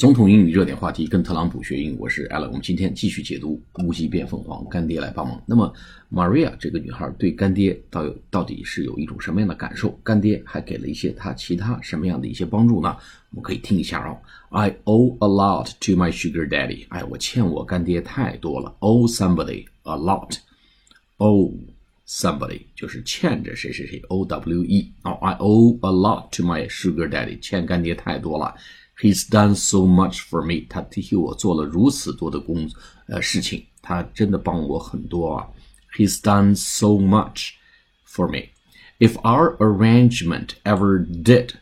总统英语热点话题，跟特朗普学英语，我是 Allen。我们今天继续解读《无极变凤凰》，干爹来帮忙。那么，Maria 这个女孩对干爹到有到底是有一种什么样的感受？干爹还给了一些她其他什么样的一些帮助呢？我们可以听一下哦。I owe a lot to my sugar daddy。哎，我欠我干爹太多了。Owe somebody a lot。Owe somebody 就是欠着谁谁谁。O W E。哦，I owe a lot to my sugar daddy。欠干爹太多了。He's done so much for me，他替我做了如此多的工呃事情，他真的帮我很多啊。He's done so much for me. If our arrangement ever did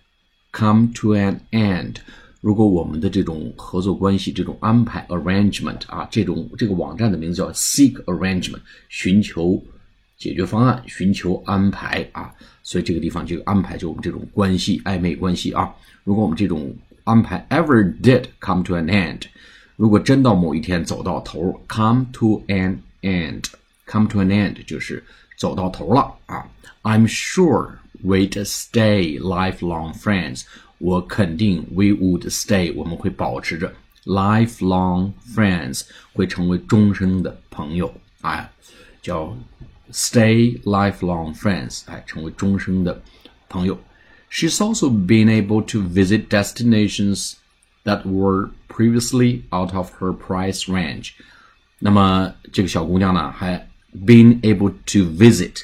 come to an end，如果我们的这种合作关系、这种安排 arrangement 啊，这种这个网站的名字叫 Seek Arrangement，寻求解决方案、寻求安排啊，所以这个地方这个安排就我们这种关系暧昧关系啊，如果我们这种安排 ever did come to an end，如果真到某一天走到头，come to an end，come to an end 就是走到头了啊。I'm sure we'd stay lifelong friends。我肯定 we would stay，我们会保持着 lifelong friends，会成为终生的朋友啊，叫 stay lifelong friends，哎，成为终生的朋友。 She's also been able to visit destinations that were previously out of her price range。那么这个小姑娘呢，还 been able to visit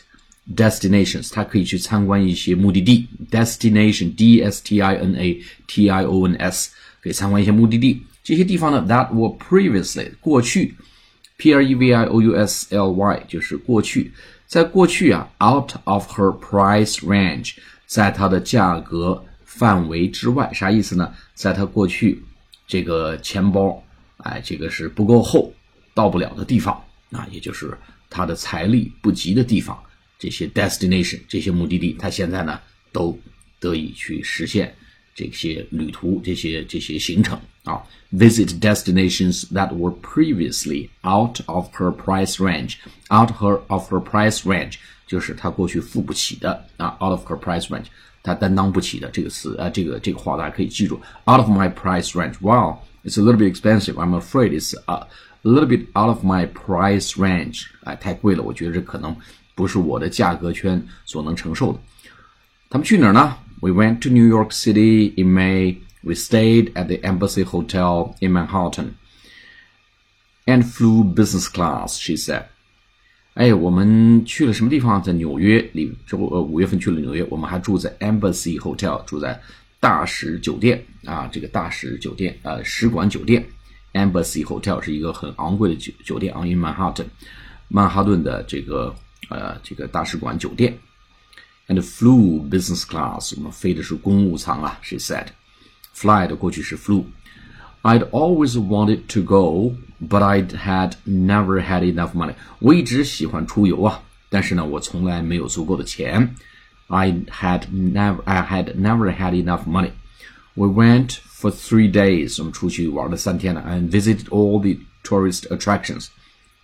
destinations，她可以去参观一些目的地。destination，d s t i n a t i o n s，可以参观一些目的地。这些地方呢，that were previously 过去，p r e v i o u s l y 就是过去，在过去啊，out of her price range。 在它的价格范围之外，啥意思呢？在它过去这个钱包，哎，这个是不够厚，到不了的地方啊，也就是它的财力不及的地方，这些 destination 这些目的地，它现在呢都得以去实现这些旅途，这些这些行程啊。Visit destinations that were previously out of her price range, out her of her price range. 就是他过去付不起的啊，out of her price range，他担当不起的这个词啊，这个这个话大家可以记住，out of my price range。Wow, it's a little bit expensive. I'm afraid it's a little bit out of my price range。哎，太贵了，我觉得这可能不是我的价格圈所能承受的。他们去哪儿呢？We went to New York City in May. We stayed at the Embassy Hotel in Manhattan and flew business class. She said. 哎，我们去了什么地方？在纽约里，这不呃五月份去了纽约，我们还住在 Embassy Hotel，住在大使酒店啊，这个大使酒店呃使馆酒店，Embassy Hotel 是一个很昂贵的酒酒店啊，因为曼哈顿，曼哈顿的这个呃这个大使馆酒店，and flew business class，我们飞的是公务舱啊，she said，fly 的过去式 flew。I'd always wanted to go, but I had never had enough money. 我一直喜欢出游啊，但是呢，我从来没有足够的钱。I had never, I had never had enough money. We went for three days. 我们出去玩了三天了，and visited all the tourist attractions.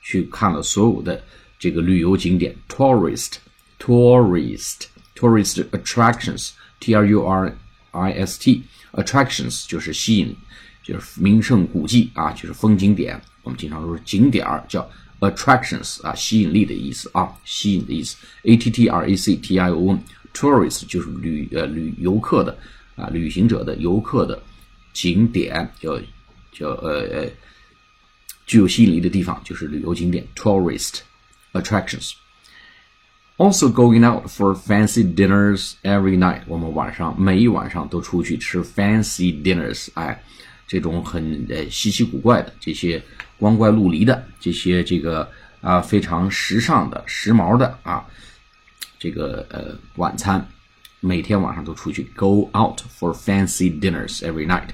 去看了所有的这个旅游景点，tourist, tourist, tourist attractions. T R U R I S T attractions 就是吸引。就是名胜古迹啊，就是风景点。 我们经常说景点儿叫 attractions 啊，吸引力的意思啊，吸引的意思。a t t r a c t i o n，tourist 就是旅呃旅游客的啊，旅行者的游客的景点，叫叫呃呃具有吸引力的地方，就是旅游景点 tourist attractions。Also going out for fancy dinners every night，我们晚上每一晚上都出去吃 fancy dinners，哎。这种很呃稀奇古怪的这些光怪陆离的这些这个啊非常时尚的时髦的啊这个呃晚餐，每天晚上都出去 go out for fancy dinners every night。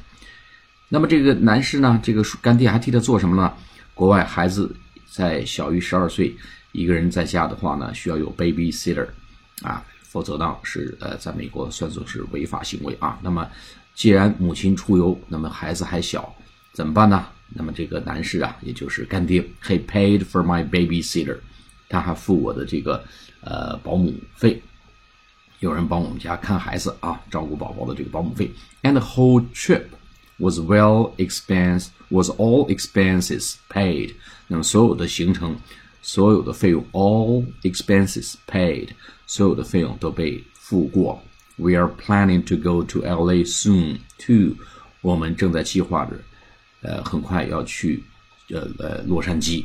那么这个男士呢，这个干爹还替他做什么呢？国外孩子在小于十二岁，一个人在家的话呢，需要有 babysitter 啊，否则呢是呃在美国算作是违法行为啊。那么既然母亲出游，那么孩子还小，怎么办呢？那么这个男士啊，也就是干爹，He paid for my babysitter，他还付我的这个呃保姆费，有人帮我们家看孩子啊，照顾宝宝的这个保姆费。And the whole trip was well expense was all expenses paid。那么所有的行程，所有的费用，all expenses paid，所有的费用都被付过。We are planning to go to LA soon too。我们正在计划着， 呃，很快要去，呃呃，洛杉矶。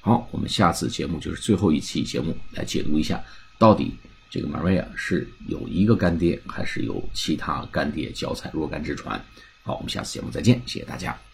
好，我们下次节目就是最后一期节目，来解读一下到底这个 Maria 是有一个干爹，还是有其他干爹脚踩若干只船。好，我们下次节目再见，谢谢大家。